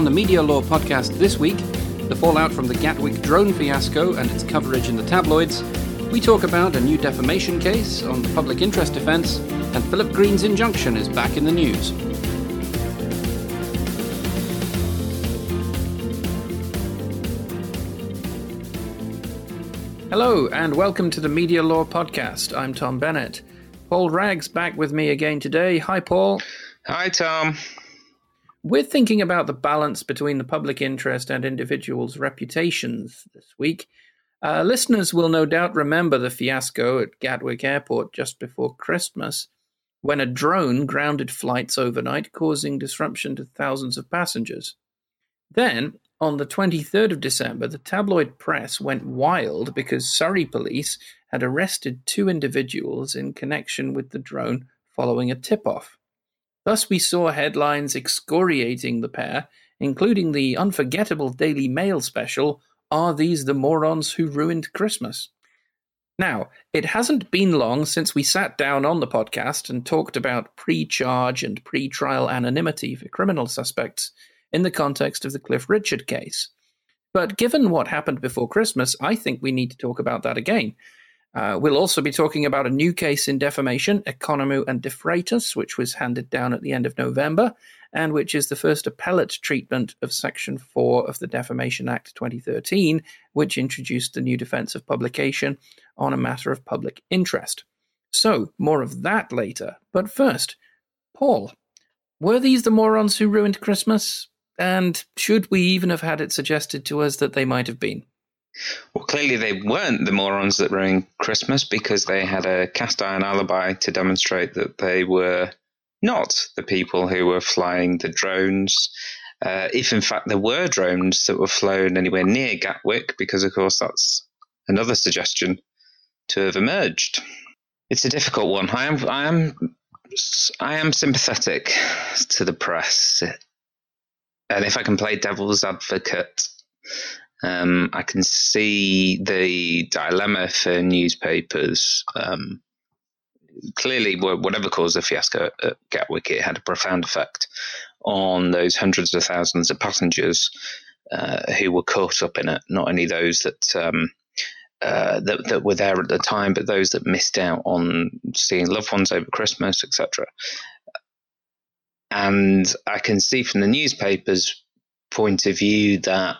On the Media Law podcast this week, the fallout from the Gatwick drone fiasco and its coverage in the tabloids, we talk about a new defamation case on the public interest defence, and Philip Green's injunction is back in the news. Hello, and welcome to the Media Law Podcast. I'm Tom Bennett. Paul Wragg's back with me again today. Hi, Paul. Hi, Tom. We're thinking about the balance between the public interest and individuals' reputations this week. Uh, listeners will no doubt remember the fiasco at Gatwick Airport just before Christmas, when a drone grounded flights overnight, causing disruption to thousands of passengers. Then, on the 23rd of December, the tabloid press went wild because Surrey police had arrested two individuals in connection with the drone following a tip off. Thus, we saw headlines excoriating the pair, including the unforgettable Daily Mail special, Are These the Morons Who Ruined Christmas? Now, it hasn't been long since we sat down on the podcast and talked about pre charge and pre trial anonymity for criminal suspects in the context of the Cliff Richard case. But given what happened before Christmas, I think we need to talk about that again uh, we'll also be talking about a new case in defamation, Economou and De Freitas, which was handed down at the end of November, and which is the first appellate treatment of Section 4 of the Defamation Act 2013, which introduced the new defense of publication on a matter of public interest. So, more of that later. But first, Paul, were these the morons who ruined Christmas? And should we even have had it suggested to us that they might have been? Well, clearly they weren't the morons that ruined Christmas because they had a cast iron alibi to demonstrate that they were not the people who were flying the drones. Uh, if in fact there were drones that were flown anywhere near Gatwick, because of course that's another suggestion to have emerged. It's a difficult one. I am, I am, I am sympathetic to the press, and if I can play devil's advocate, um, I can see the dilemma for newspapers. Um, clearly, whatever caused the fiasco at Gatwick, it had a profound effect on those hundreds of thousands of passengers uh, who were caught up in it. Not only those that, um, uh, that that were there at the time, but those that missed out on seeing loved ones over Christmas, etc. And I can see from the newspapers point of view that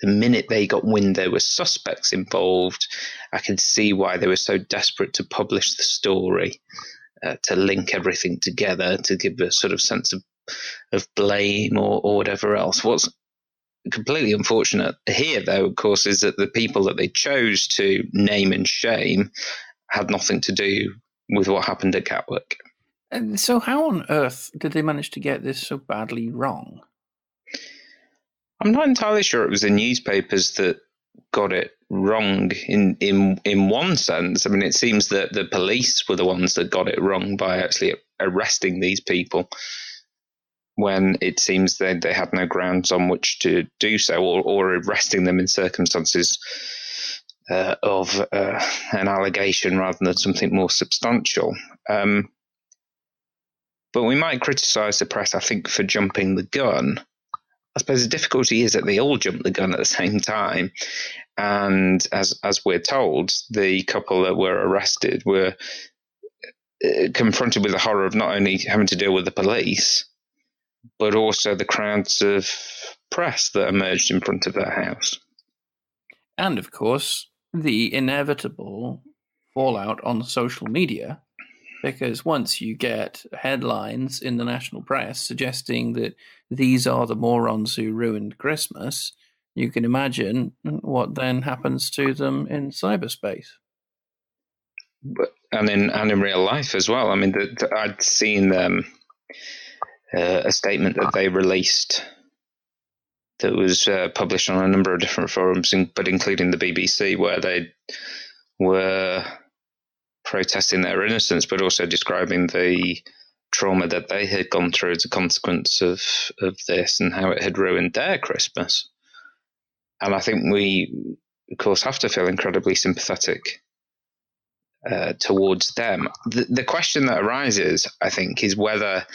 the minute they got wind there were suspects involved, I can see why they were so desperate to publish the story, uh, to link everything together, to give a sort of sense of of blame or, or whatever else. What's completely unfortunate here, though, of course, is that the people that they chose to name and shame had nothing to do with what happened at Gatwick. And so, how on earth did they manage to get this so badly wrong? I'm not entirely sure it was the newspapers that got it wrong in in in one sense. I mean, it seems that the police were the ones that got it wrong by actually arresting these people when it seems they they had no grounds on which to do so, or, or arresting them in circumstances uh, of uh, an allegation rather than something more substantial. Um, but we might criticise the press, I think, for jumping the gun I suppose the difficulty is that they all jumped the gun at the same time, and as as we're told, the couple that were arrested were uh, confronted with the horror of not only having to deal with the police, but also the crowds of press that emerged in front of their house, and of course the inevitable fallout on social media because once you get headlines in the national press suggesting that these are the morons who ruined Christmas, you can imagine what then happens to them in cyberspace. But, and in and in real life as well. I mean, the, the, I'd seen um, uh, a statement that they released that was uh, published on a number of different forums, but including the BBC, where they were protesting their innocence, but also describing the trauma that they had gone through as a consequence of of this and how it had ruined their Christmas. And I think we, of course, have to feel incredibly sympathetic uh, towards them. The, the question that arises, I think, is whether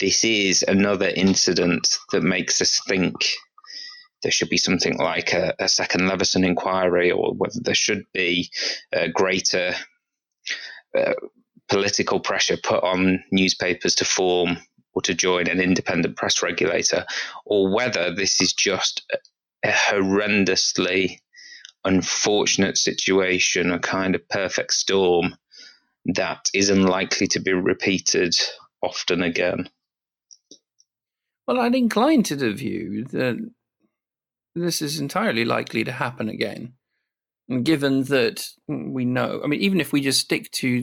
this is another incident that makes us think there should be something like a, a second Leveson inquiry, or whether there should be a greater uh, political pressure put on newspapers to form or to join an independent press regulator, or whether this is just a horrendously unfortunate situation, a kind of perfect storm that is unlikely to be repeated often again. Well, I'd incline to the view that this is entirely likely to happen again. Given that we know, I mean, even if we just stick to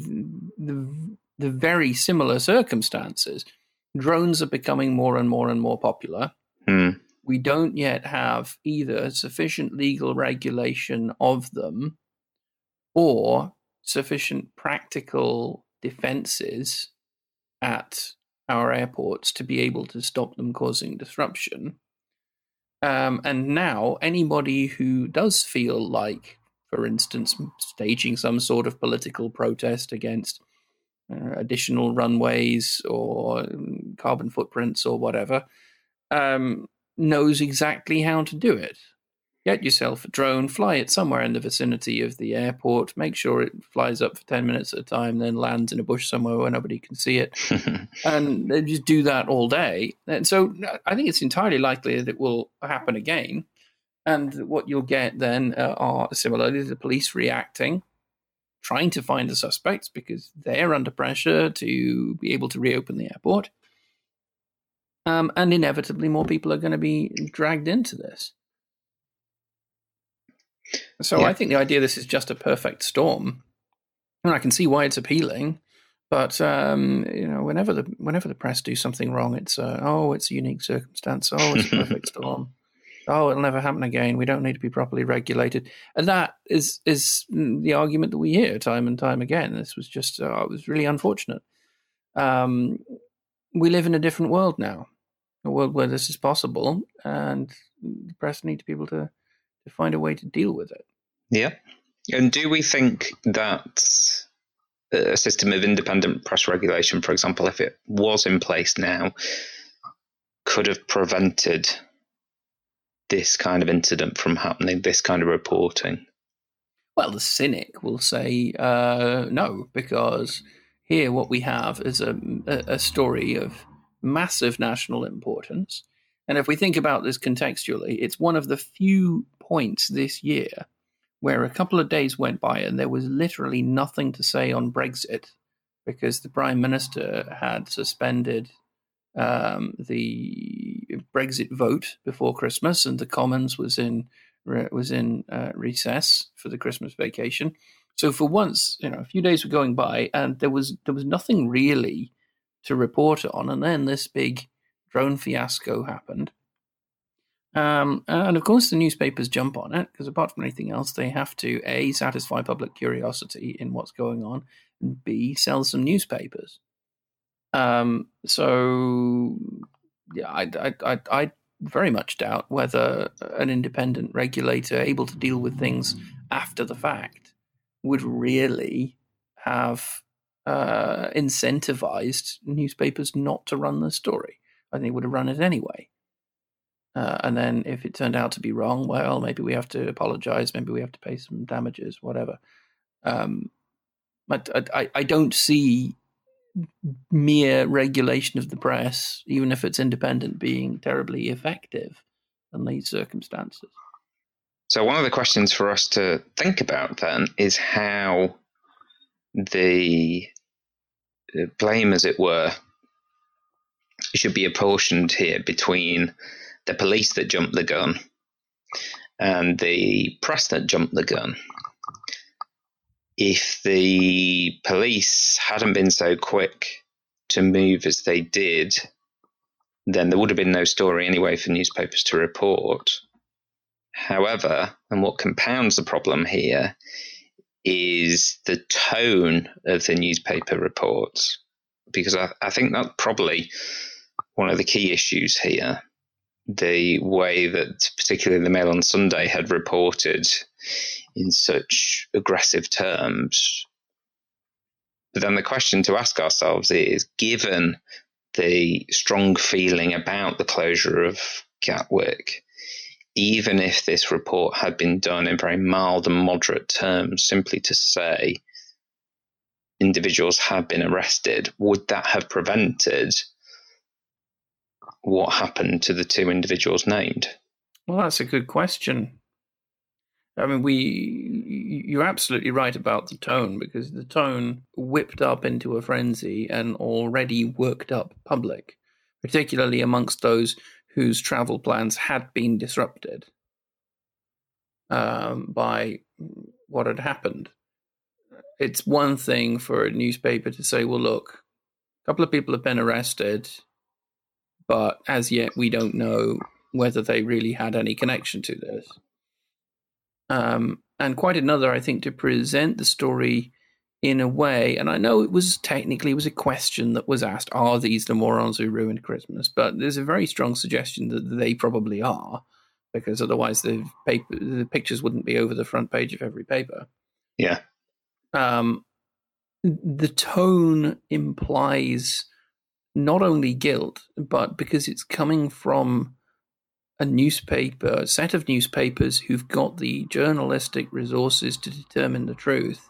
the, the very similar circumstances, drones are becoming more and more and more popular. Hmm. We don't yet have either sufficient legal regulation of them or sufficient practical defenses at our airports to be able to stop them causing disruption. Um, and now, anybody who does feel like, for instance, staging some sort of political protest against uh, additional runways or um, carbon footprints or whatever, um, knows exactly how to do it. Get yourself a drone, fly it somewhere in the vicinity of the airport, make sure it flies up for 10 minutes at a time, then lands in a bush somewhere where nobody can see it. and just do that all day. And so I think it's entirely likely that it will happen again. And what you'll get then uh, are similarly the police reacting, trying to find the suspects because they're under pressure to be able to reopen the airport. Um, and inevitably, more people are going to be dragged into this. So yeah. I think the idea this is just a perfect storm, and I can see why it's appealing. But um, you know, whenever the whenever the press do something wrong, it's uh, oh, it's a unique circumstance. Oh, it's a perfect storm. Oh, it'll never happen again. We don't need to be properly regulated, and that is is the argument that we hear time and time again. This was just uh, it was really unfortunate. Um, we live in a different world now, a world where this is possible, and the press need to be able to to find a way to deal with it. Yeah. And do we think that a system of independent press regulation, for example, if it was in place now, could have prevented this kind of incident from happening, this kind of reporting? Well, the cynic will say uh, no, because here what we have is a, a story of massive national importance. And if we think about this contextually, it's one of the few points this year where a couple of days went by and there was literally nothing to say on Brexit because the Prime Minister had suspended um, the Brexit vote before Christmas, and the Commons was in was in uh, recess for the Christmas vacation. So for once, you know, a few days were going by, and there was there was nothing really to report on, and then this big drone fiasco happened. Um, and of course, the newspapers jump on it because, apart from anything else, they have to a satisfy public curiosity in what's going on, and b sell some newspapers. Um, so, I, I, I, I very much doubt whether an independent regulator able to deal with things after the fact would really have uh, incentivized newspapers not to run the story. I think they would have run it anyway. Uh, and then if it turned out to be wrong, well, maybe we have to apologize. Maybe we have to pay some damages, whatever. Um, but I, I don't see mere regulation of the press, even if it's independent, being terribly effective in these circumstances. So, one of the questions for us to think about then is how the blame, as it were, should be apportioned here between the police that jumped the gun and the press that jumped the gun. If the police hadn't been so quick to move as they did, then there would have been no story anyway for newspapers to report. However, and what compounds the problem here is the tone of the newspaper reports, because I, I think that's probably one of the key issues here the way that particularly the Mail on Sunday had reported in such aggressive terms. But then the question to ask ourselves is given the strong feeling about the closure of Gatwick, even if this report had been done in very mild and moderate terms, simply to say individuals have been arrested, would that have prevented what happened to the two individuals named? Well, that's a good question. I mean, we you're absolutely right about the tone because the tone whipped up into a frenzy and already worked up public, particularly amongst those whose travel plans had been disrupted um, by what had happened. It's one thing for a newspaper to say, "Well, look, a couple of people have been arrested, but as yet we don't know whether they really had any connection to this." Um, and quite another, I think, to present the story in a way. And I know it was technically it was a question that was asked: Are these the morons who ruined Christmas? But there's a very strong suggestion that they probably are, because otherwise the paper, the pictures wouldn't be over the front page of every paper. Yeah. Um, the tone implies not only guilt, but because it's coming from a newspaper, a set of newspapers who've got the journalistic resources to determine the truth,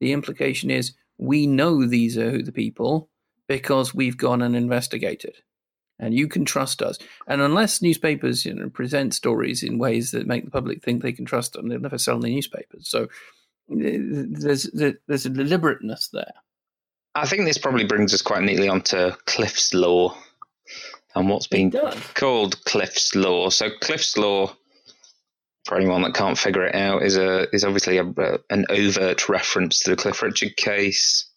the implication is we know these are who the people because we've gone and investigated. And you can trust us. And unless newspapers you know, present stories in ways that make the public think they can trust them, they'll never sell the newspapers. So there's there's a deliberateness there. I think this probably brings us quite neatly onto Cliff's law and what's been called Cliff's Law. So Cliff's Law, for anyone that can't figure it out, is a is obviously a, an overt reference to the Cliff Richard case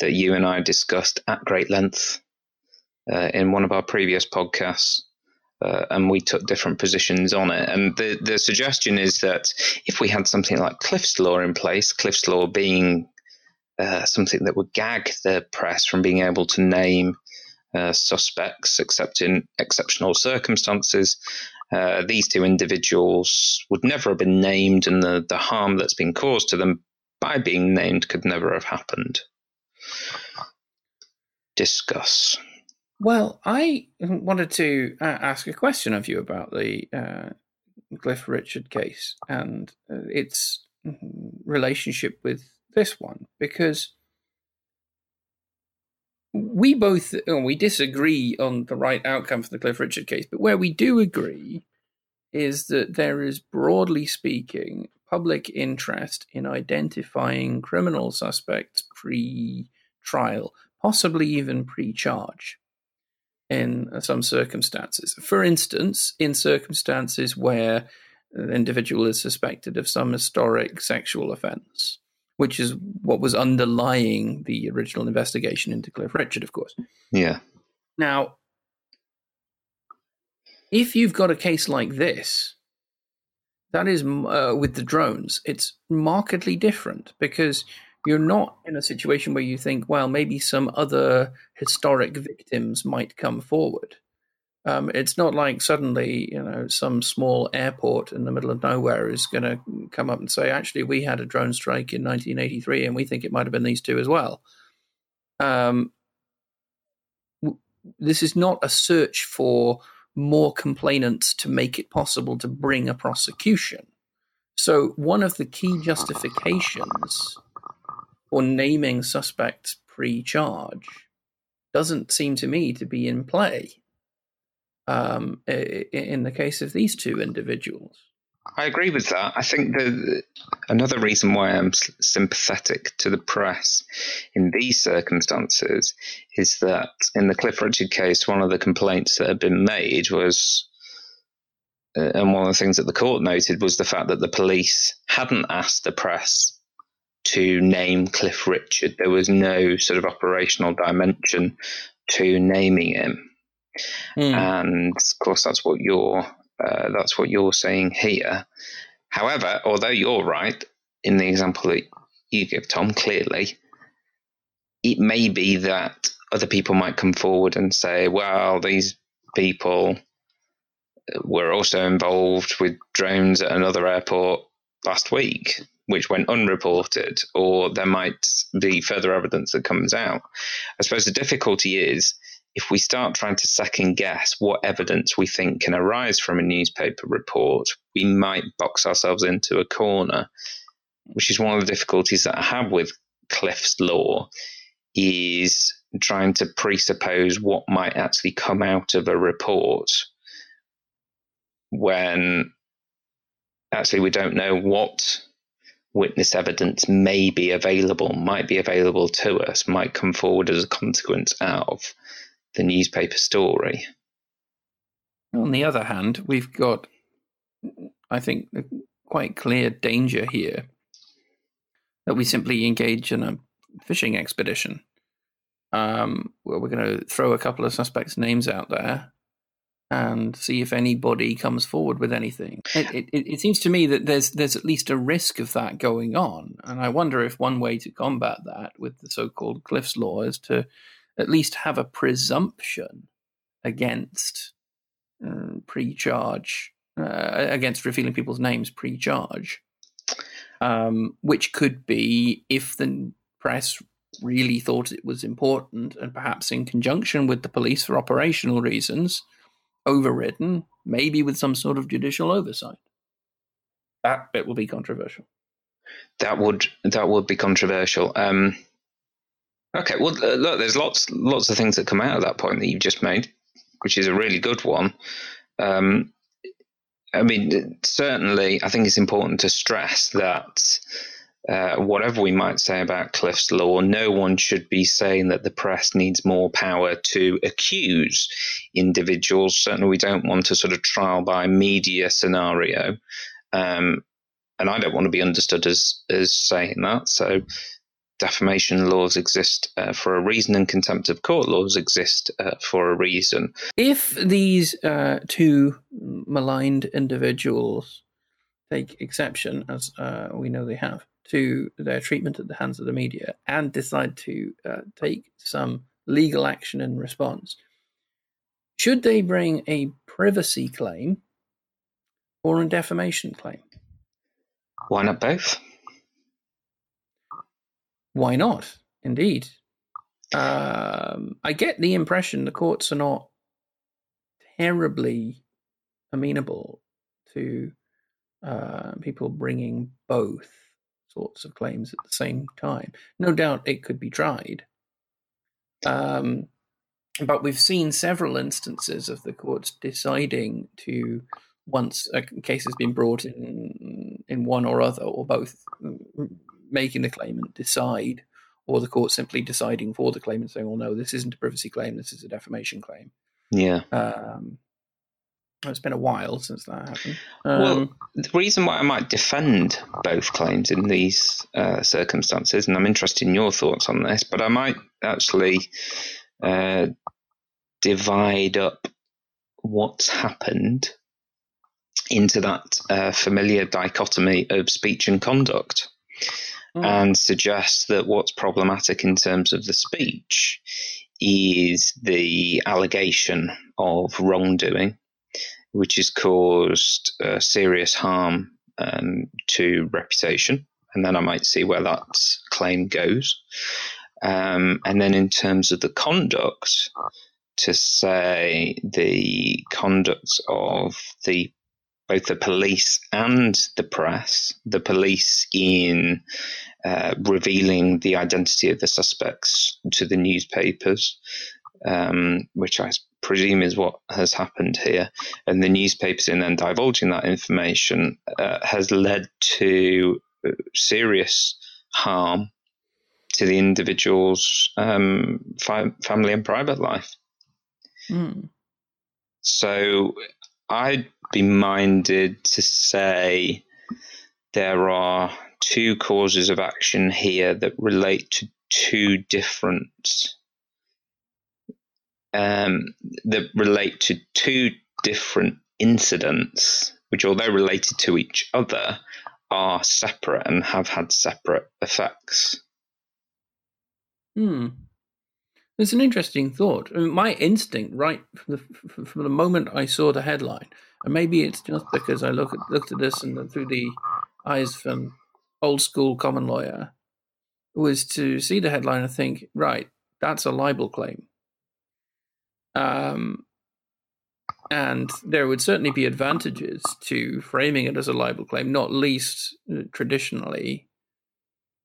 that you and I discussed at great length uh, in one of our previous podcasts. Uh, and we took different positions on it. And the, the suggestion is that if we had something like Cliff's Law in place, Cliff's Law being uh, something that would gag the press from being able to name uh, suspects, except in exceptional circumstances. Uh, these two individuals would never have been named, and the, the harm that's been caused to them by being named could never have happened. Discuss. Well, I wanted to uh, ask a question of you about the uh, Cliff Richard case and uh, its mm-hmm, relationship with this one, because we both oh, we disagree on the right outcome for the Cliff Richard case, but where we do agree is that there is, broadly speaking, public interest in identifying criminal suspects pre-trial, possibly even pre-charge in some circumstances. For instance, in circumstances where an individual is suspected of some historic sexual offense which is what was underlying the original investigation into Cliff Richard, of course. Yeah. Now, if you've got a case like this, that is uh, with the drones, it's markedly different because you're not in a situation where you think, well, maybe some other historic victims might come forward. Um, it's not like suddenly, you know, some small airport in the middle of nowhere is going to come up and say, actually, we had a drone strike in 1983 and we think it might have been these two as well. Um, this is not a search for more complainants to make it possible to bring a prosecution. So, one of the key justifications for naming suspects pre charge doesn't seem to me to be in play um, in the case of these two individuals. I agree with that. I think that another reason why I'm sympathetic to the press in these circumstances is that in the Cliff Richard case, one of the complaints that had been made was, uh, and one of the things that the court noted was the fact that the police hadn't asked the press to name Cliff Richard. There was no sort of operational dimension to naming him. Mm. And of course, that's what you're uh, that's what you're saying here. However, although you're right in the example that you give, Tom, clearly, it may be that other people might come forward and say, well, these people were also involved with drones at another airport last week, which went unreported, or there might be further evidence that comes out. I suppose the difficulty is if we start trying to second guess what evidence we think can arise from a newspaper report, we might box ourselves into a corner, which is one of the difficulties that I have with Cliff's law is trying to presuppose what might actually come out of a report when actually we don't know what witness evidence may be available, might be available to us, might come forward as a consequence of the newspaper story. On the other hand, we've got, I think, quite clear danger here that we simply engage in a fishing expedition um, where we're going to throw a couple of suspects' names out there and see if anybody comes forward with anything. It, it, it, seems to me that there's there's at least a risk of that going on, and I wonder if one way to combat that with the so-called Cliff's law is to least have a presumption against uh, pre-charge uh, against revealing people's names pre-charge, um, which could be if the press really thought it was important and perhaps in conjunction with the police for operational reasons overridden, maybe with some sort of judicial oversight. That bit will be controversial. That would that would be controversial. Um, okay, well, look, there's lots lots of things that come out of that point that you've just made, which is a really good one. Um, I mean, certainly, I think it's important to stress that uh, whatever we might say about Cliff's Law, no one should be saying that the press needs more power to accuse individuals. Certainly, we don't want a sort of trial by media scenario. Um, and I don't want to be understood as, as saying that. So, defamation laws exist uh, for a reason and contempt of court laws exist uh, for a reason. If these uh, two maligned individuals take exception, as uh, we know they have, to their treatment at the hands of the media and decide to uh, take some legal action in response, should they bring a privacy claim or a defamation claim? Why not both? Why not? Indeed. Um, I get the impression the courts are not terribly amenable to uh, people bringing both sorts of claims at the same time. No doubt it could be tried. Um, but we've seen several instances of the courts deciding to, once a case has been brought in in one or other or both, making the claimant decide, or the court simply deciding for the claimant, saying, "Well, no, this isn't a privacy claim. This is a defamation claim." Yeah. Um, it's been a while since that happened. Um, well, the reason why I might defend both claims in these uh, circumstances, and I'm interested in your thoughts on this, but I might actually uh, divide up what's happened into that uh, familiar dichotomy of speech and conduct. Mm. And suggest that what's problematic in terms of the speech is the allegation of wrongdoing which has caused uh, serious harm um, to reputation. And then I might see where that claim goes. Um, and then in terms of the conduct, to say the conduct of the both the police and the press, the police in uh, revealing the identity of the suspects to the newspapers, um, which I presume is what has happened here, and the newspapers in then divulging that information uh, has led to uh, serious harm to the individual's um, fi- family and private life. Mm. So I'd be minded to say there are two causes of action here that relate to two different um, that relate to two different incidents, which, although related to each other, are separate and have had separate effects. Hmm. It's an interesting thought. I mean, my instinct, right from the, from the moment I saw the headline, and maybe it's just because I look at, looked at this and through the eyes of an old school common lawyer, was to see the headline and think, right, that's a libel claim Um, and there would certainly be advantages to framing it as a libel claim, not least uh, traditionally.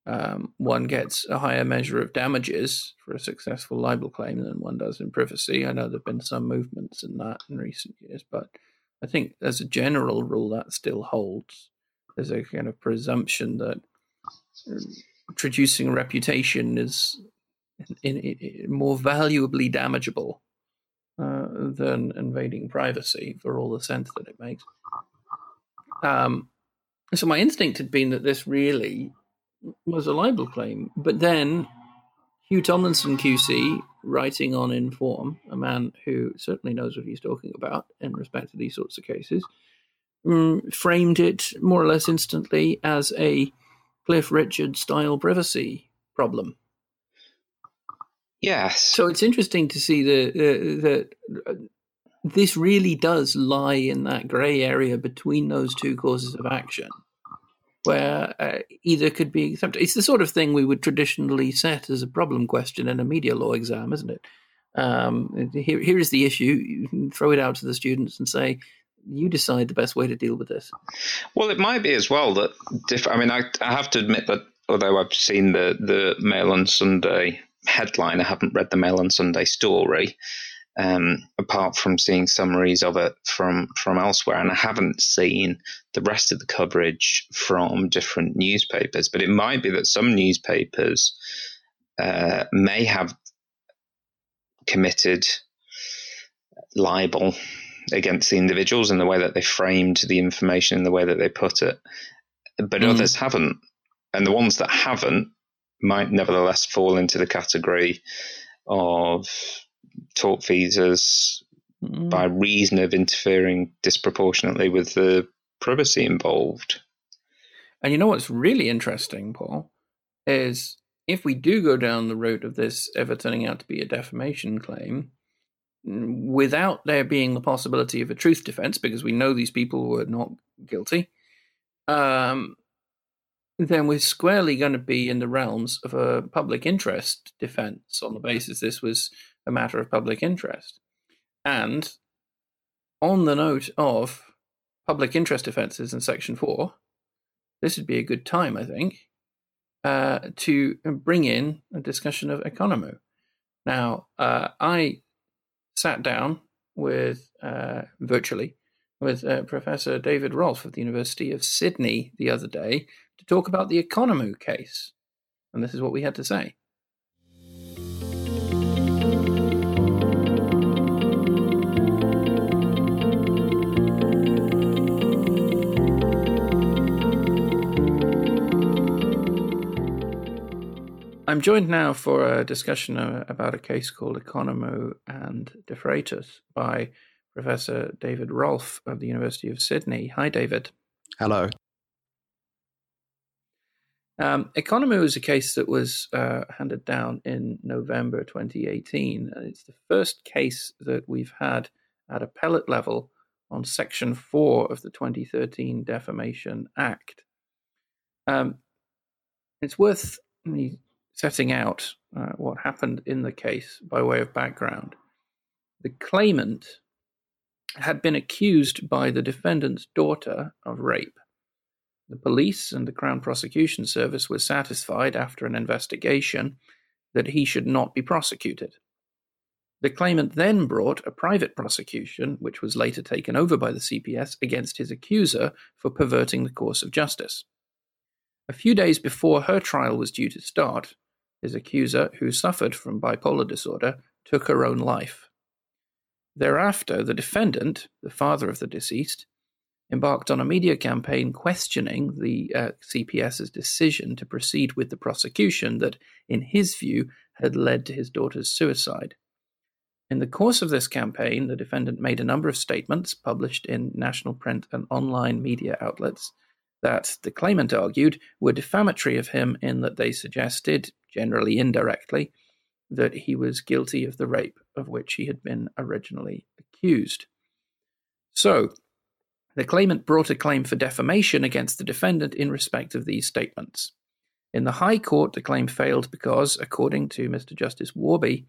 Um, one gets a higher measure of damages for a successful libel claim than one does in privacy. I know there have been some movements in that in recent years, but I think as a general rule, that still holds. There's a kind of presumption that traducing a reputation is in, in, in more valuably damageable uh, than invading privacy for all the sense that it makes. Um, so my instinct had been that this really was a libel claim, but then Hugh Tomlinson QC, writing on Inforrm, a man who certainly knows what he's talking about in respect to these sorts of cases, um, framed it more or less instantly as a Cliff Richard style privacy problem. Yes. So it's interesting to see that uh, uh, this really does lie in that grey area between those two causes of action, where uh, either could be accepted. It's the sort of thing we would traditionally set as a problem question in a media law exam, isn't it? Um, here, here is the issue. You throw it out to the students and say, you decide the best way to deal with this. Well, it might be as well that diff- I mean, I, I have to admit that although I've seen the the Mail on Sunday headline, I haven't read the Mail on Sunday story. Um, apart from seeing summaries of it from from elsewhere, and I haven't seen the rest of the coverage from different newspapers. But it might be that some newspapers uh, may have committed libel against the individuals in the way that they framed the information in the way that they put it, but mm. others haven't. And the ones that haven't might nevertheless fall into the category of tortfeasors mm. by reason of interfering disproportionately with the privacy involved. And you know what's really interesting, Paul, is if we do go down the route of this ever turning out to be a defamation claim, without there being the possibility of a truth defense, because we know these people were not guilty, um, then we're squarely going to be in the realms of a public interest defense on the basis this was a matter of public interest. And on the note of public interest offences in Section 4, this would be a good time, I think, uh, to bring in a discussion of Economou. Now, uh, I sat down with uh, virtually with uh, Professor David Rolph of the University of Sydney the other day to talk about the Economou case. And this is what we had to say. I'm joined now for a discussion about a case called Economou and De Freitas by Professor David Rolph of the University of Sydney. Hi, David. Hello. Um, Economou is a case that was uh, handed down in November 2018. And it's the first case that we've had at appellate level on Section 4 of the 2013 Defamation Act. Um, it's worth setting out uh, what happened in the case by way of background. The claimant had been accused by the defendant's daughter of rape. The police and the Crown Prosecution Service were satisfied after an investigation that he should not be prosecuted. The claimant then brought a private prosecution, which was later taken over by the CPS, against his accuser for perverting the course of justice. A few days before her trial was due to start, his accuser, who suffered from bipolar disorder, took her own life. Thereafter, the defendant, the father of the deceased, embarked on a media campaign questioning the uh, CPS's decision to proceed with the prosecution that, in his view, had led to his daughter's suicide. In the course of this campaign, the defendant made a number of statements published in national print and online media outlets that the claimant argued were defamatory of him in that they suggested, generally indirectly, that he was guilty of the rape of which he had been originally accused. So, the claimant brought a claim for defamation against the defendant in respect of these statements. In the High Court, the claim failed because, according to Mr. Justice Warby,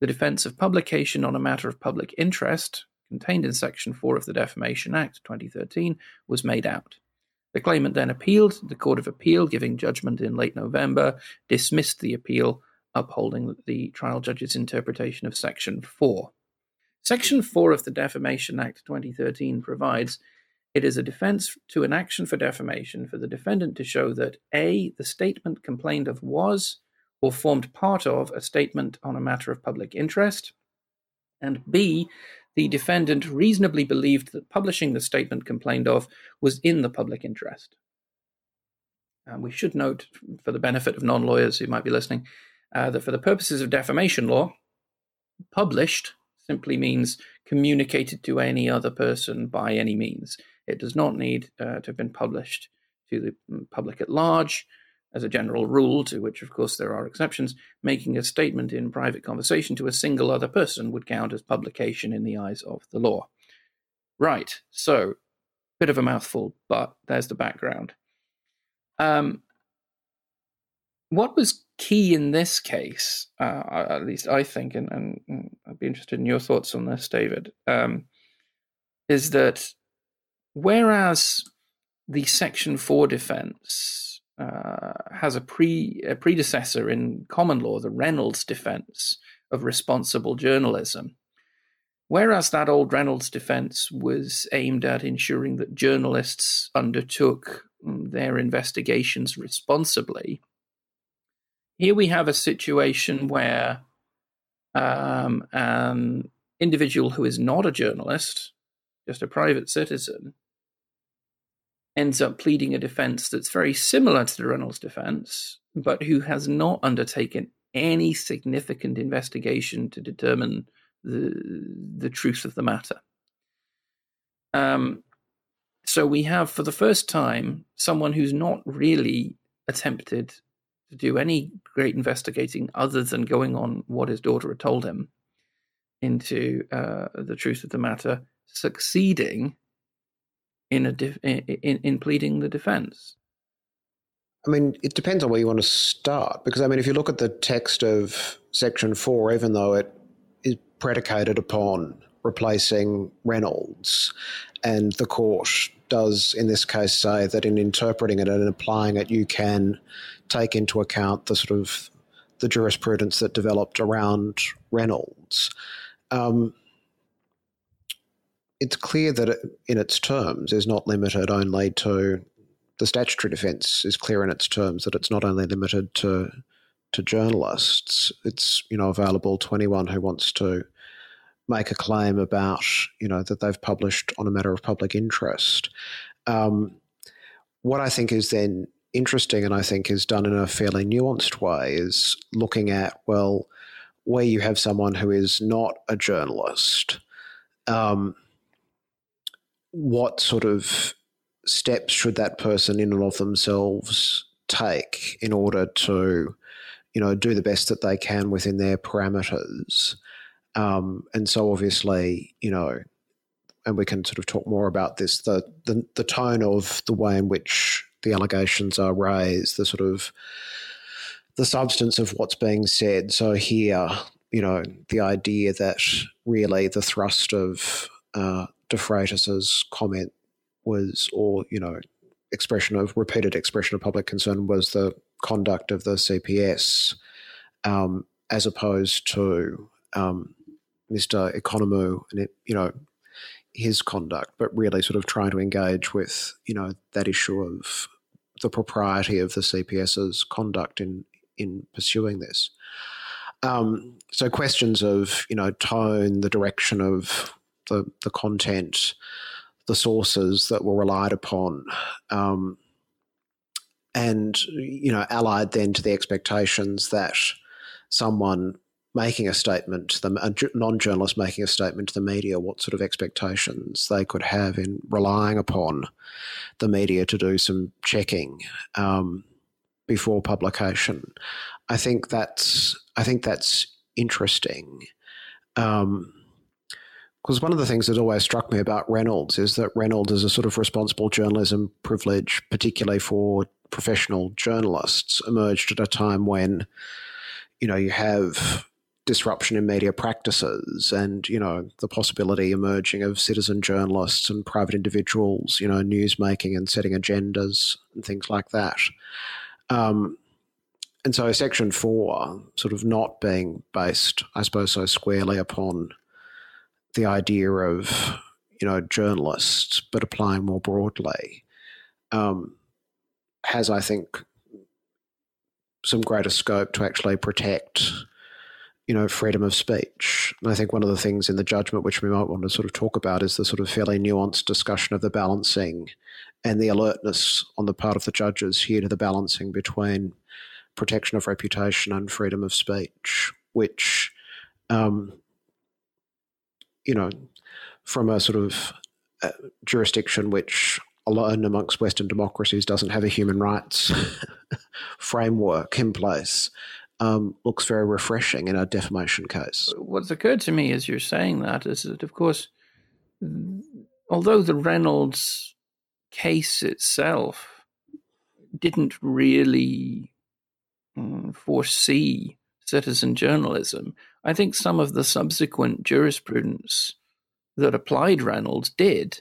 the defense of publication on a matter of public interest, contained in Section 4 of the Defamation Act 2013, was made out. The claimant then appealed. The Court of Appeal, giving judgment in late November, dismissed the appeal, upholding the trial judge's interpretation of Section 4. Section 4 of the Defamation Act 2013 provides it is a defense to an action for defamation for the defendant to show that A, the statement complained of was or formed part of a statement on a matter of public interest, and B, the defendant reasonably believed that publishing the statement complained of was in the public interest. And we should note, for the benefit of non lawyers who might be listening, uh, that for the purposes of defamation law, published simply means communicated to any other person by any means. It does not need uh, to have been published to the public at large. As a general rule, to which of course there are exceptions, making a statement in private conversation to a single other person would count as publication in the eyes of the law. Right, so, bit of a mouthful, but there's the background. Um, what was key in this case, uh, at least I think, and, and, I'd be interested in your thoughts on this, David, um, is that whereas the Section 4 defense uh, has a, pre, a predecessor in common law, the Reynolds defense of responsible journalism, Whereas that old Reynolds defense was aimed at ensuring that journalists undertook mm, their investigations responsibly, here we have a situation where um, an individual who is not a journalist, just a private citizen, ends up pleading a defense that's very similar to the Reynolds defense, but who has not undertaken any significant investigation to determine the the truth of the matter. Um, so we have, for the first time, someone who's not really attempted to do any great investigating other than going on what his daughter had told him into uh, the truth of the matter, succeeding in a def- in, in pleading the defense. I mean, it depends on where you want to start. Because, I mean, if you look at the text of Section 4, even though it is predicated upon replacing Reynolds, and the court does, in this case, say that in interpreting it and applying it, you can take into account the sort of the jurisprudence that developed around Reynolds. Um, it's clear that it, in its terms is not limited only to the statutory defence is clear in its terms that it's not only limited to to journalists. It's you know available to anyone who wants to make a claim about you know that they've published on a matter of public interest. Um, what I think is then interesting, and I think is done in a fairly nuanced way, is looking at well where you have someone who is not a journalist. Um, what sort of steps should that person in and of themselves take in order to, you know, do the best that they can within their parameters? Um, and so obviously, you know, and we can sort of talk more about this, the, the, the tone of the way in which the allegations are raised, the sort of the substance of what's being said. So here, you know, the idea that really the thrust of uh, De Freitas's comment was, or you know, expression of repeated expression of public concern was the conduct of the CPS, um, as opposed to um, Mr. Economou and it, you know his conduct, but really sort of trying to engage with you know that issue of the propriety of the CPS's conduct in in pursuing this. Um, so questions of you know tone, the direction of the the content, the sources that were relied upon, um, and you know, allied then to the expectations that someone making a statement to them, a non-journalist making a statement to the media, what sort of expectations they could have in relying upon the media to do some checking um, before publication. I think that's I think that's interesting. Um, because one of the things that always struck me about Reynolds is that Reynolds is a sort of responsible journalism privilege, particularly for professional journalists, emerged at a time when, you know, you have disruption in media practices and you know the possibility emerging of citizen journalists and private individuals you know news making and setting agendas and things like that. Um, and so section 4 sort of not being based i suppose so squarely upon the idea of you know journalists but applying more broadly um, has i think some greater scope to actually protect you know, freedom of speech. And I think one of the things in the judgment which we might want to sort of talk about is the sort of fairly nuanced discussion of the balancing and the alertness on the part of the judges here to the balancing between protection of reputation and freedom of speech, which, um, you know, from a sort of uh, jurisdiction which alone amongst Western democracies doesn't have a human rights framework in place, um, looks very refreshing in a defamation case. What's occurred to me as you're saying that is that, of course, although the Reynolds case itself didn't really um, foresee citizen journalism, I think some of the subsequent jurisprudence that applied Reynolds did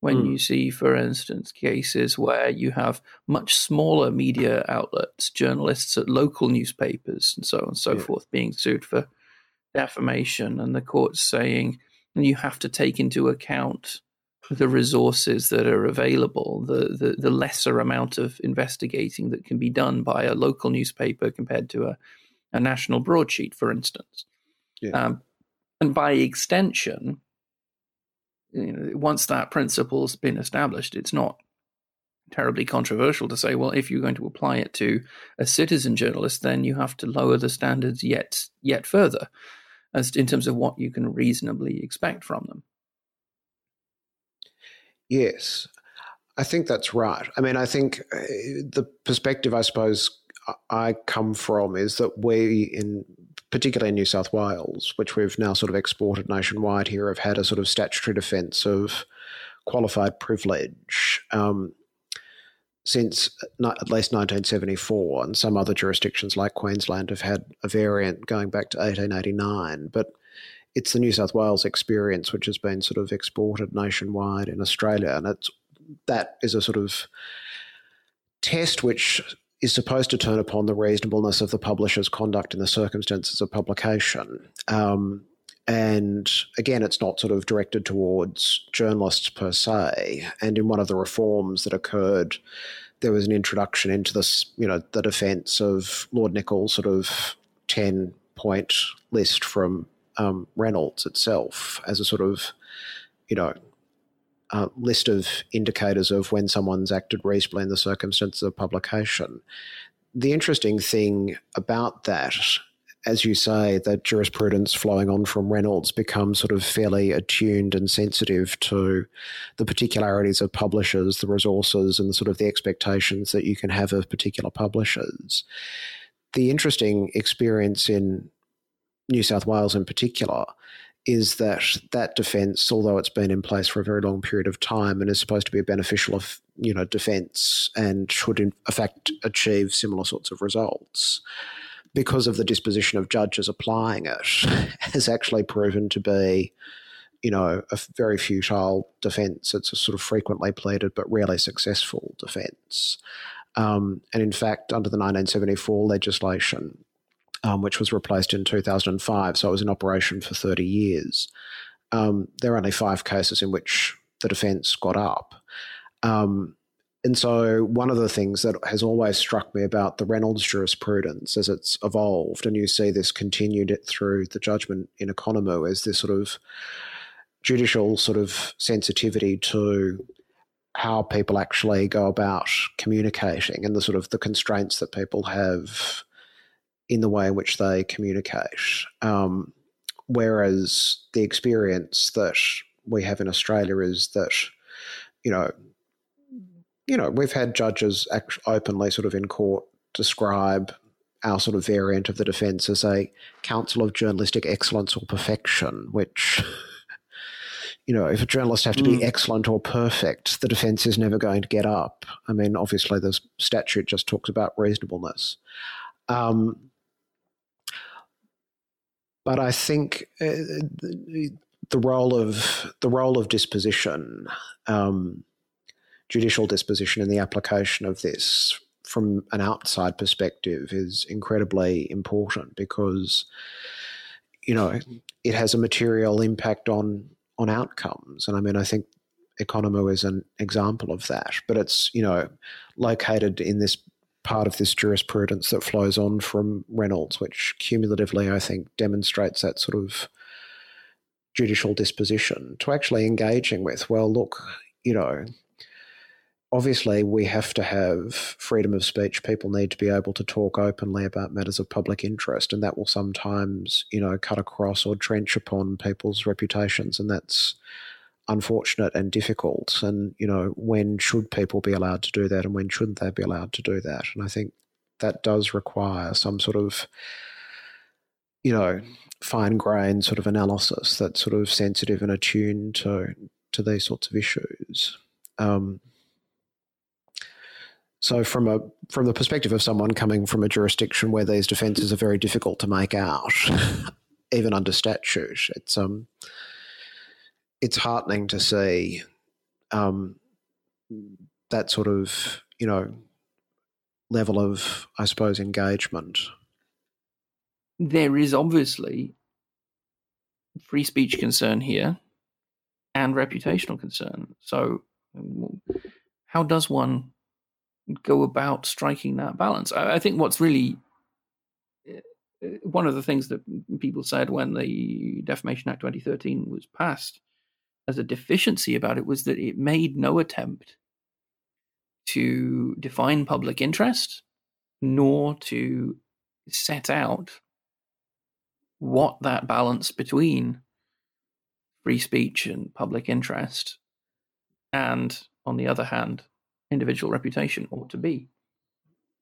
when mm. you see, for instance, cases where you have much smaller media outlets, journalists at local newspapers, and so on and so yeah. forth, being sued for defamation, and the courts saying you have to take into account the resources that are available, the, the, the lesser amount of investigating that can be done by a local newspaper compared to a, a national broadsheet, for instance. Yeah. Um, and by extension, you know, once that principle's been established, it's not terribly controversial to say, well, if you're going to apply it to a citizen journalist, then you have to lower the standards yet yet further, as in terms of what you can reasonably expect from them. Yes, I think that's right. I mean, I think uh, the perspective, I suppose, I come from is that we in particularly in New South Wales, which we've now sort of exported nationwide here, have had a sort of statutory defence of qualified privilege um, since at least 1974, and some other jurisdictions like Queensland have had a variant going back to 1889. But it's the New South Wales experience which has been sort of exported nationwide in Australia, and it's that is a sort of test which is supposed to turn upon the reasonableness of the publisher's conduct in the circumstances of publication. Um, and again, it's not sort of directed towards journalists per se. And in one of the reforms that occurred, there was an introduction into this, you know, the defence of Lord Nicholls' sort of 10 point list from um, Reynolds itself as a sort of, you know, uh, list of indicators of when someone's acted reasonably in the circumstances of publication. The interesting thing about that, as you say, that jurisprudence flowing on from Reynolds becomes sort of fairly attuned and sensitive to the particularities of publishers, the resources, and the sort of the expectations that you can have of particular publishers. The interesting experience in New South Wales in particular is that that defence, although it's been in place for a very long period of time and is supposed to be a beneficial of you know defence and should in fact achieve similar sorts of results, because of the disposition of judges applying it, has actually proven to be you know a very futile defence. It's a sort of frequently pleaded but rarely successful defence. Um, and in fact, under the 1974 legislation, um, which was replaced in 2005. So it was in operation for 30 years. Um, there are only five cases in which the defence got up. Um, and so, one of the things that has always struck me about the Reynolds jurisprudence as it's evolved, and you see this continued through the judgment in Economou, is this sort of judicial sort of sensitivity to how people actually go about communicating and the sort of the constraints that people have in the way in which they communicate. Um, whereas the experience that we have in Australia is that, you know, you know, we've had judges openly sort of in court describe our sort of variant of the defence as a counsel of journalistic excellence or perfection, which, you know, if a journalist have to be mm. excellent or perfect, the defence is never going to get up. I mean, obviously, the statute just talks about reasonableness. Um, but I think uh, the role of the role of disposition, um, judicial disposition, in the application of this from an outside perspective is incredibly important because you know it has a material impact on on outcomes. And i mean i think Economou is an example of that. But it's you know located in this part of this jurisprudence that flows on from Reynolds, which cumulatively, I think, demonstrates that sort of judicial disposition to actually engaging with, well, look, you know, obviously we have to have freedom of speech. People need to be able to talk openly about matters of public interest, and that will sometimes, you know, cut across or trench upon people's reputations, and that's unfortunate and difficult. And, you know, when should people be allowed to do that and when shouldn't they be allowed to do that? And I think that does require some sort of, you know, fine grained sort of analysis that's sort of sensitive and attuned to to these sorts of issues. Um, so, from a from the perspective of someone coming from a jurisdiction where these defences are very difficult to make out, even under statute, it's um, it's heartening to see um, that sort of you know level of I suppose engagement. There is obviously free speech concern here and reputational concern. So, how does one go about striking that balance? I, think what's really eh, eh, one of the things that people said when the Defamation Act 2013 was passed as a deficiency about it was that it made no attempt to define public interest nor to set out what that balance between free speech and public interest and on the other hand individual reputation ought to be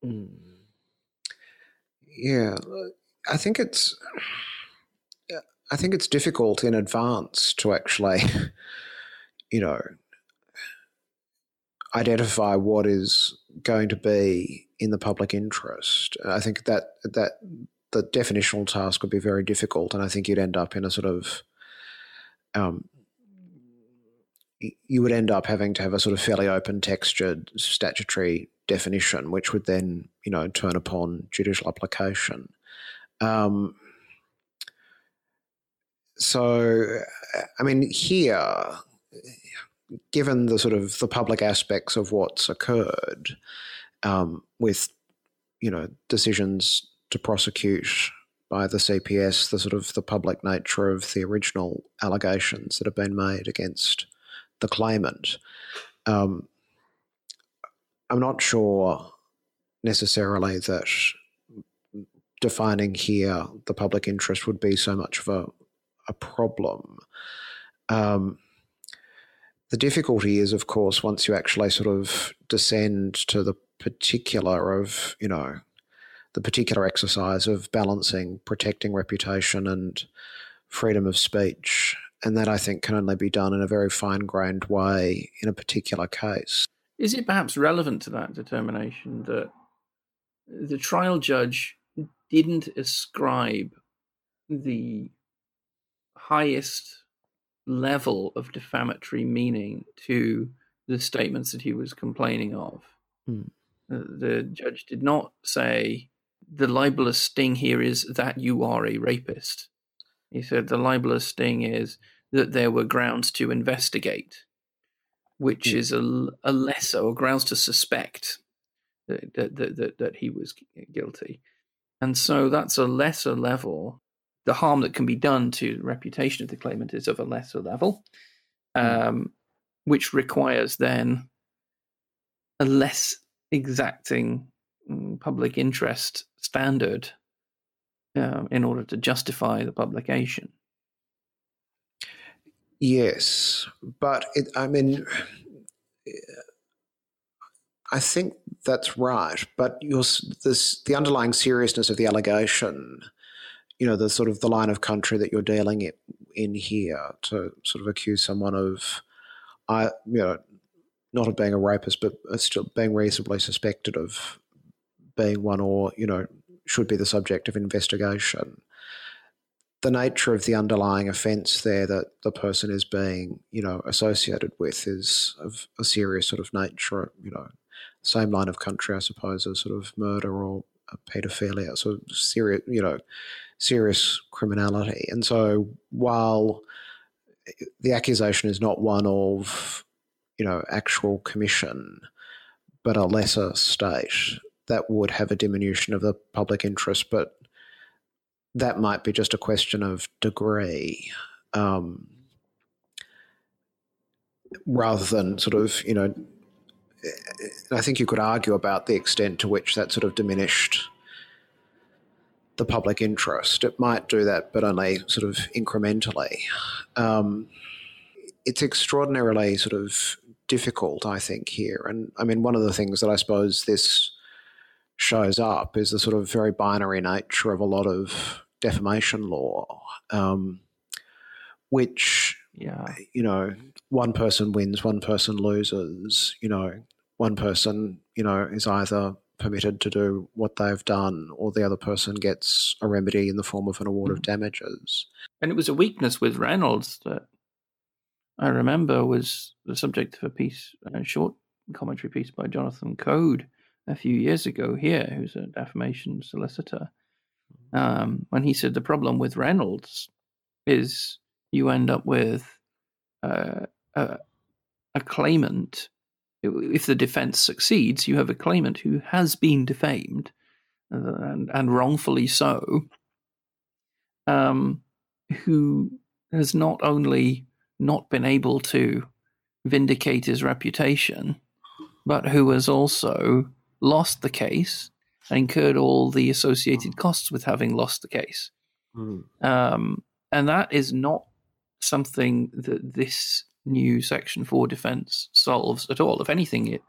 mm. yeah i think it's I think it's difficult in advance to actually, you know, identify what is going to be in the public interest. I think that that the definitional task would be very difficult, and I think you'd end up in a sort of um, you would end up having to have a sort of fairly open textured statutory definition, which would then, you know, turn upon judicial application. Um, so, I mean, here, given the sort of the public aspects of what's occurred, um, with you know decisions to prosecute by the CPS, the sort of the public nature of the original allegations that have been made against the claimant. Um, I'm not sure necessarily that defining here the public interest would be so much of a a problem. Um, the difficulty is, of course, once you actually sort of descend to the particular of, you know, the particular exercise of balancing protecting reputation and freedom of speech. And that I think can only be done in a very fine grained way in a particular case. Is it perhaps relevant to that determination that the trial judge didn't ascribe the highest level of defamatory meaning to the statements that he was complaining of. Hmm. The judge did not say the libelous sting here is that you are a rapist. He said the libelous sting is that there were grounds to investigate, which hmm. is a, a lesser or grounds to suspect that, that, that, that he was guilty. And so that's a lesser level the harm that can be done to the reputation of the claimant is of a lesser level, hmm. um, which requires then a less exacting mm, public interest standard uh, in order to justify the publication. Yes, but it, I mean, I think that's right. But this, the underlying seriousness of the allegation you know the sort of the line of country that you're dealing it in here to sort of accuse someone of I you know not of being a rapist but still being reasonably suspected of being one or you know should be the subject of investigation. The nature of the underlying offence there that the person is being, you know, associated with is of a serious sort of nature, you know, same line of country, I suppose, as sort of murder or paedophilia, so serious, you know, serious criminality. And so while the accusation is not one of, you know, actual commission, but a lesser state, that would have a diminution of the public interest, but that might be just a question of degree. Um, rather than sort of, you know, I think you could argue about the extent to which that sort of diminished the public interest. It might do that, but only sort of incrementally. Um, it's extraordinarily sort of difficult, I think, here. And I mean, one of the things that I suppose this shows up is the sort of very binary nature of a lot of defamation law, um, which, yeah. you know, one person wins, one person loses, you know, one person, you know, is either permitted to do what they've done, or the other person gets a remedy in the form of an award mm. of damages. And it was a weakness with Reynolds that I remember was the subject of a piece, a short commentary piece by Jonathan Coad a few years ago here, who's a defamation solicitor, um, when he said the problem with Reynolds is you end up with uh, a, a claimant if the defense succeeds, you have a claimant who has been defamed, uh, and, and wrongfully so, um, who has not only not been able to vindicate his reputation, but who has also lost the case and incurred all the associated costs with having lost the case. Mm. Um, and that is not something that this new Section 4 defense solves at all. If anything, it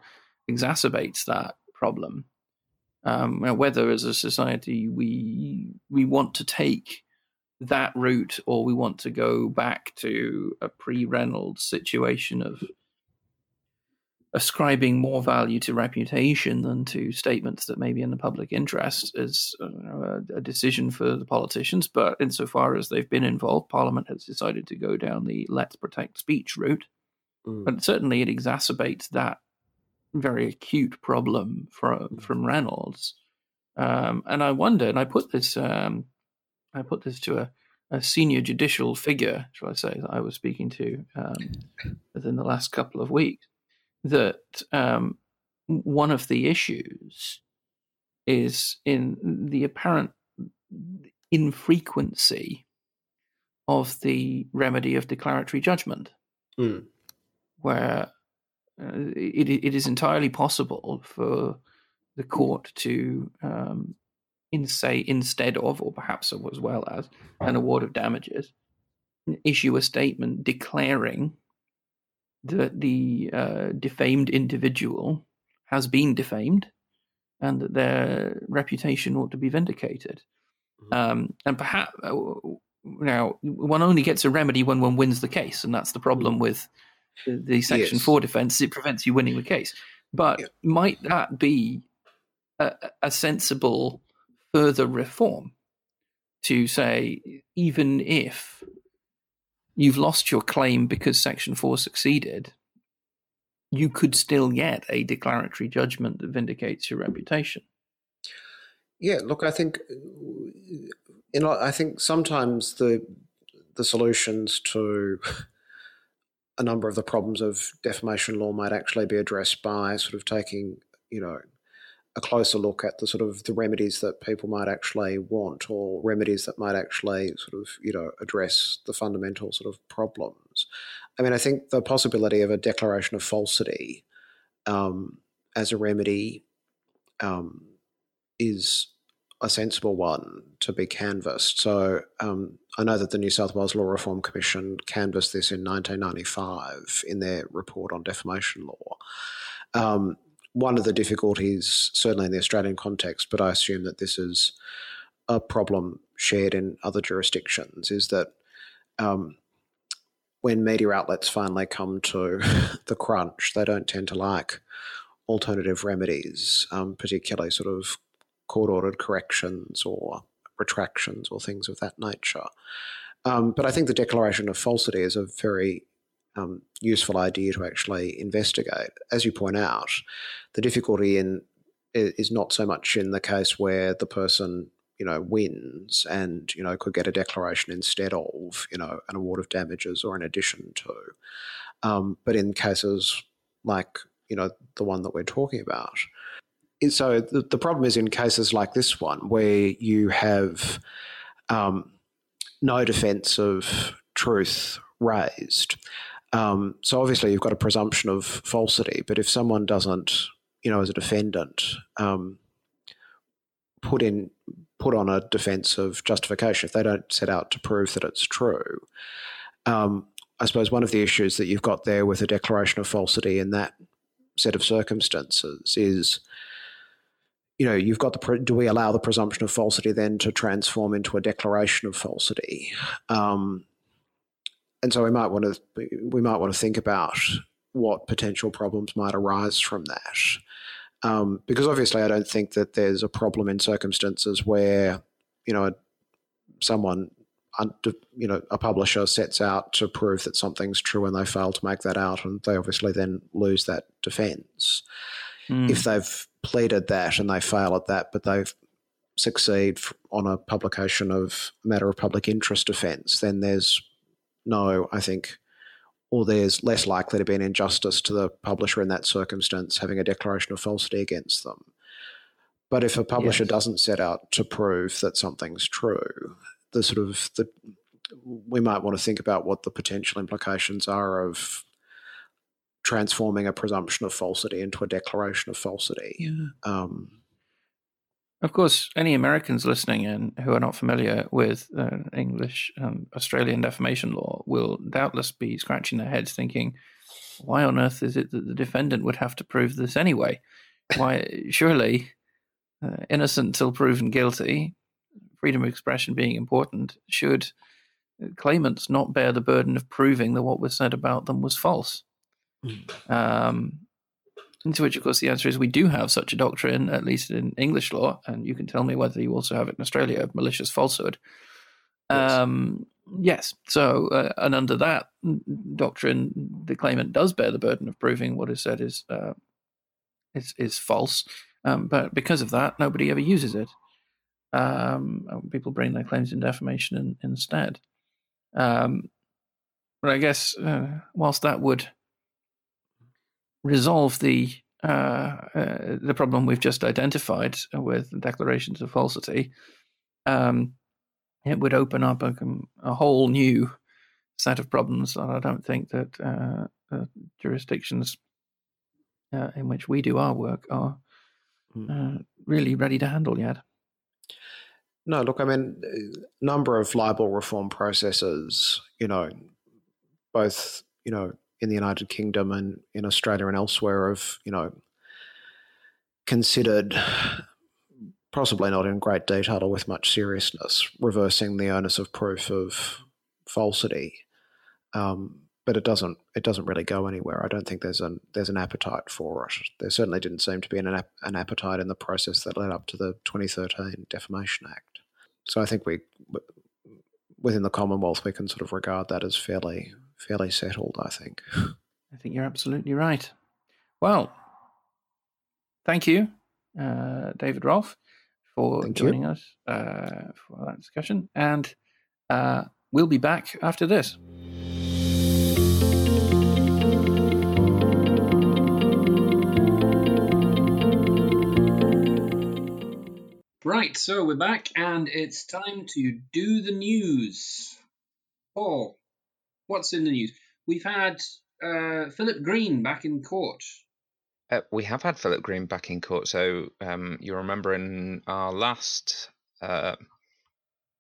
exacerbates that problem. Um, whether as a society we we want to take that route or we want to go back to a pre-Reynolds situation of ascribing more value to reputation than to statements that may be in the public interest is uh, a, decision for the politicians. But insofar as they've been involved, Parliament has decided to go down the let's protect speech route. Mm. But certainly it exacerbates that very acute problem from, mm. from Reynolds. Um, and I wonder, and I put this, um, I put this to a, a, senior judicial figure, shall I say, that I was speaking to um, within the last couple of weeks that um, one of the issues is in the apparent infrequency of the remedy of declaratory judgment, mm. where uh, it, it is entirely possible for the court to, um, in say, instead of, or perhaps as well as, an award of damages, issue a statement declaring that the uh, defamed individual has been defamed and that their reputation ought to be vindicated. Mm-hmm. Um, and perhaps uh, now one only gets a remedy when one wins the case, and that's the problem with the Section yes. 4 defense. It prevents you winning the case. But yeah. might that be a, a sensible further reform to say, even if you've lost your claim because Section 4 succeeded, you could still get a declaratory judgment that vindicates your reputation. Yeah, look, I think you know, I think sometimes the the solutions to a number of the problems of defamation law might actually be addressed by sort of taking, you know, a closer look at the sort of the remedies that people might actually want or remedies that might actually sort of you know address the fundamental sort of problems i mean i think the possibility of a declaration of falsity um, as a remedy um, is a sensible one to be canvassed. So um, I know that the New South Wales Law Reform Commission canvassed this in 1995 in their report on defamation law. Um, one of the difficulties, certainly in the Australian context, but I assume that this is a problem shared in other jurisdictions, is that um, when media outlets finally come to the crunch, they don't tend to like alternative remedies, um, particularly sort of court ordered corrections or retractions or things of that nature. Um, but I think the declaration of falsity is a very um, useful idea to actually investigate. As you point out, the difficulty in is not so much in the case where the person you know wins and you know could get a declaration instead of you know an award of damages or in addition to, um, but in cases like you know the one that we're talking about. So the, the problem is in cases like this one where you have um, no defence of truth raised. Um, so obviously you've got a presumption of falsity, but if someone doesn't, you know, as a defendant, um, put in put on a defence of justification, if they don't set out to prove that it's true, um, I suppose one of the issues that you've got there with a declaration of falsity in that set of circumstances is you know, you've got the do we allow the presumption of falsity then to transform into a declaration of falsity? Um, and so we might want to we might want to think about what potential problems might arise from that, um, because obviously I don't think that there's a problem in circumstances where you know someone you know a publisher sets out to prove that something's true and they fail to make that out and they obviously then lose that defense mm. if they've pleaded that and they fail at that, but they succeed on a publication of matter of public interest defense then there's no, I think, or there's less likely to be an injustice to the publisher in that circumstance having a declaration of falsity against them. But if a publisher yes. doesn't set out to prove that something's true, the sort of the we might want to think about what the potential implications are of transforming a presumption of falsity into a declaration of falsity. Yeah. Um, of course, any Americans listening in who are not familiar with uh, English um, Australian defamation law will doubtless be scratching their heads thinking, why on earth is it that the defendant would have to prove this anyway? Why, surely, uh, innocent till proven guilty, freedom of expression being important, should claimants not bear the burden of proving that what was said about them was false? Um, to which, of course, the answer is we do have such a doctrine, at least in English law, and you can tell me whether you also have it in Australia, malicious falsehood. Yes. Um, yes. So, uh, and under that doctrine, the claimant does bear the burden of proving what is said is uh, is is false. Um, but because of that, nobody ever uses it. Um, people bring their claims in defamation in, instead. Um, but I guess uh, whilst that would resolve the uh, uh, the problem we've just identified with declarations of falsity, um, it would open up a, a, whole new set of problems that I don't think that uh, uh jurisdictions uh, in which we do our work are mm. really ready to handle yet. No, look, I mean, a number of libel reform processes, you know, both, you know, in the United Kingdom and in Australia and elsewhere have, you know, considered, possibly not in great detail or with much seriousness, reversing the onus of proof of falsity. Um, but it doesn't it doesn't really go anywhere. I don't think there's an there's an appetite for it. There certainly didn't seem to be an, an appetite in the process that led up to the 2013 Defamation Act. So I think we within the Commonwealth we can sort of regard that as fairly fairly settled, I think. I think you're absolutely right. Well, thank you, uh, David Rolph, for thank joining you. us uh, for that discussion. And uh, we'll be back after this. Right, so we're back, and it's time to do the news. Paul, what's in the news? We've had uh, Philip Green back in court. Uh, we have had Philip Green back in court. So um, you remember in our last uh,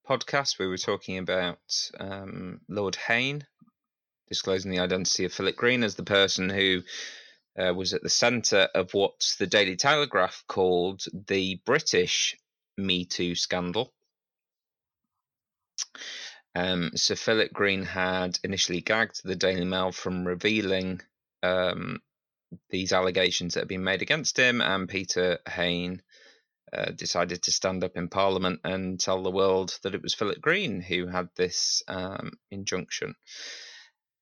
podcast, we were talking about um, Lord Hain disclosing the identity of Philip Green as the person who uh, was at the centre of what the Daily Telegraph called the British Me Too scandal. Um, Sir Philip Green had initially gagged the Daily Mail from revealing um, these allegations that had been made against him, and Peter Hain uh, decided to stand up in Parliament and tell the world that it was Philip Green who had this um, injunction.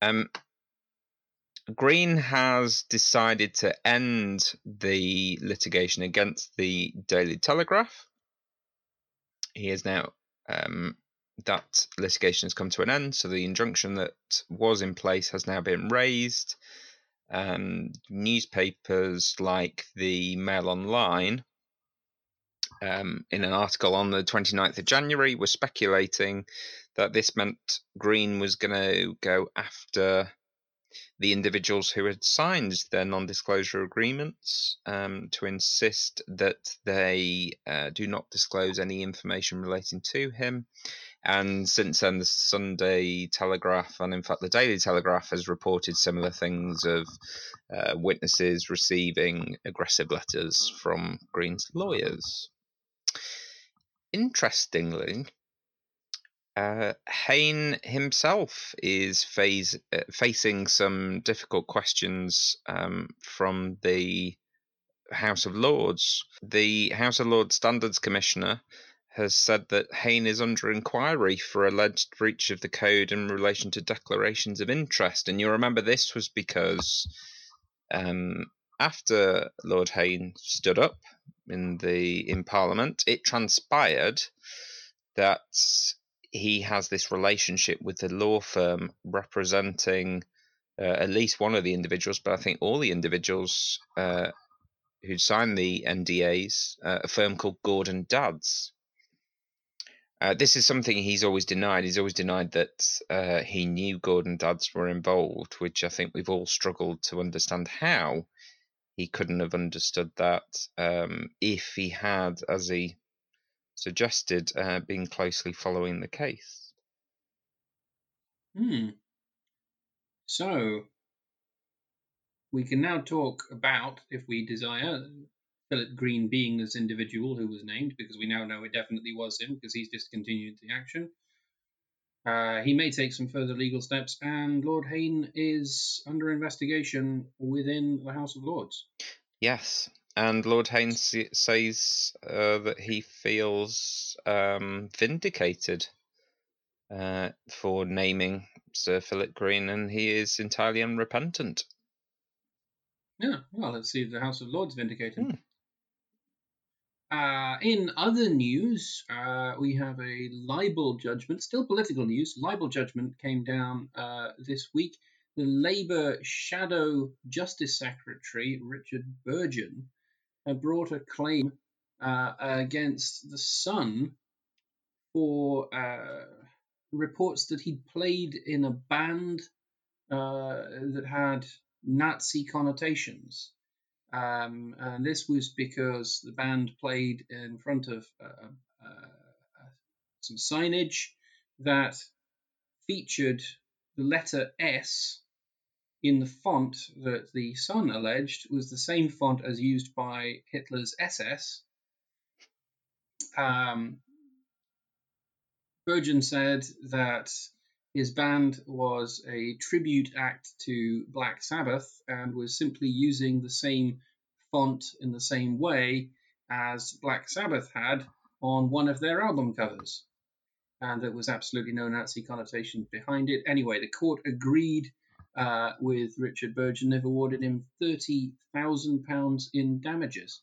Um, Green has decided to end the litigation against the Daily Telegraph. He is now um, that litigation has come to an end, so the injunction that was in place has now been raised. Um, newspapers like the Mail Online, um, in an article on the 29th of January, were speculating that this meant Green was going to go after the individuals who had signed their non disclosure agreements um, to insist that they uh, do not disclose any information relating to him. And since then, the Sunday Telegraph and, in fact, the Daily Telegraph has reported similar things of uh, witnesses receiving aggressive letters from Green's lawyers. Interestingly, uh, Hain himself is phase, uh, facing some difficult questions um, from the House of Lords. The House of Lords Standards Commissioner has said that Hain is under inquiry for alleged breach of the code in relation to declarations of interest. And you remember this was because um, after Lord Hain stood up in the in Parliament, it transpired that he has this relationship with the law firm representing uh, at least one of the individuals, but I think all the individuals uh, who signed the NDAs, uh, a firm called Gordon Dadds. Uh, this is something he's always denied. He's always denied that uh, he knew Gordon Dadds were involved, which I think we've all struggled to understand how he couldn't have understood that um, if he had, as he suggested uh, being closely following the case. Hmm. So, we can now talk about, if we desire, Philip Green being this individual who was named, because we now know it definitely was him, because he's discontinued the action. Uh, he may take some further legal steps, and Lord Hain is under investigation within the House of Lords. Yes, and Lord Haynes says uh, that he feels um, vindicated uh, for naming Sir Philip Green, and he is entirely unrepentant. Yeah, well, let's see if the House of Lords vindicated. Hmm. Uh, in other news, uh, we have a libel judgment, still political news. Libel judgment came down uh, this week. The Labour Shadow Justice Secretary, Richard Burgon, had brought a claim uh, against the Sun for uh, reports that he'd played in a band uh, that had Nazi connotations. Um, and this was because the band played in front of uh, uh, some signage that featured the letter S in the font that the Sun alleged was the same font as used by Hitler's SS. Um, said that his band was a tribute act to Black Sabbath and was simply using the same font in the same way as Black Sabbath had on one of their album covers. And there was absolutely no Nazi connotation behind it. Anyway, the court agreed uh, with Richard Burgon, they've awarded him £30,000 in damages.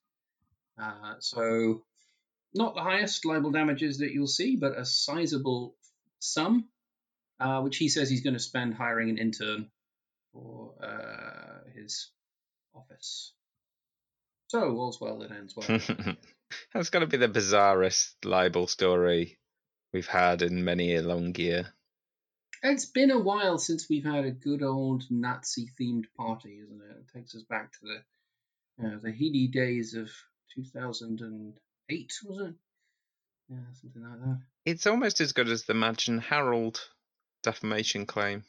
Uh, so, not the highest libel damages that you'll see, but a sizable sum, uh, which he says he's going to spend hiring an intern for uh, his office. So, all's well that ends well. That's going to be the bizarrest libel story we've had in many a long year. It's been a while since we've had a good old Nazi themed party, isn't it? It takes us back to the uh, the heady days of 2008, was it? Yeah, something like that. It's almost as good as the and Harold defamation claim.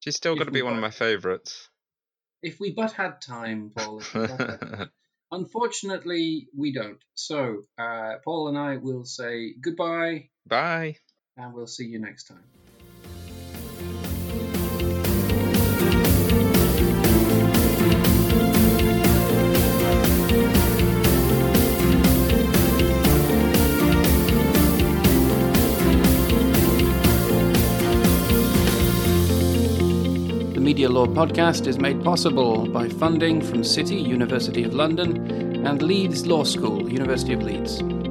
She's still got to be one but, of my favourites. If we but had time, Paul. Unfortunately, we don't. So, uh, Paul and I will say goodbye. Bye and we'll see you next time. Media Law podcast is made possible by funding from City, University of London, and Leeds Law School, University of Leeds.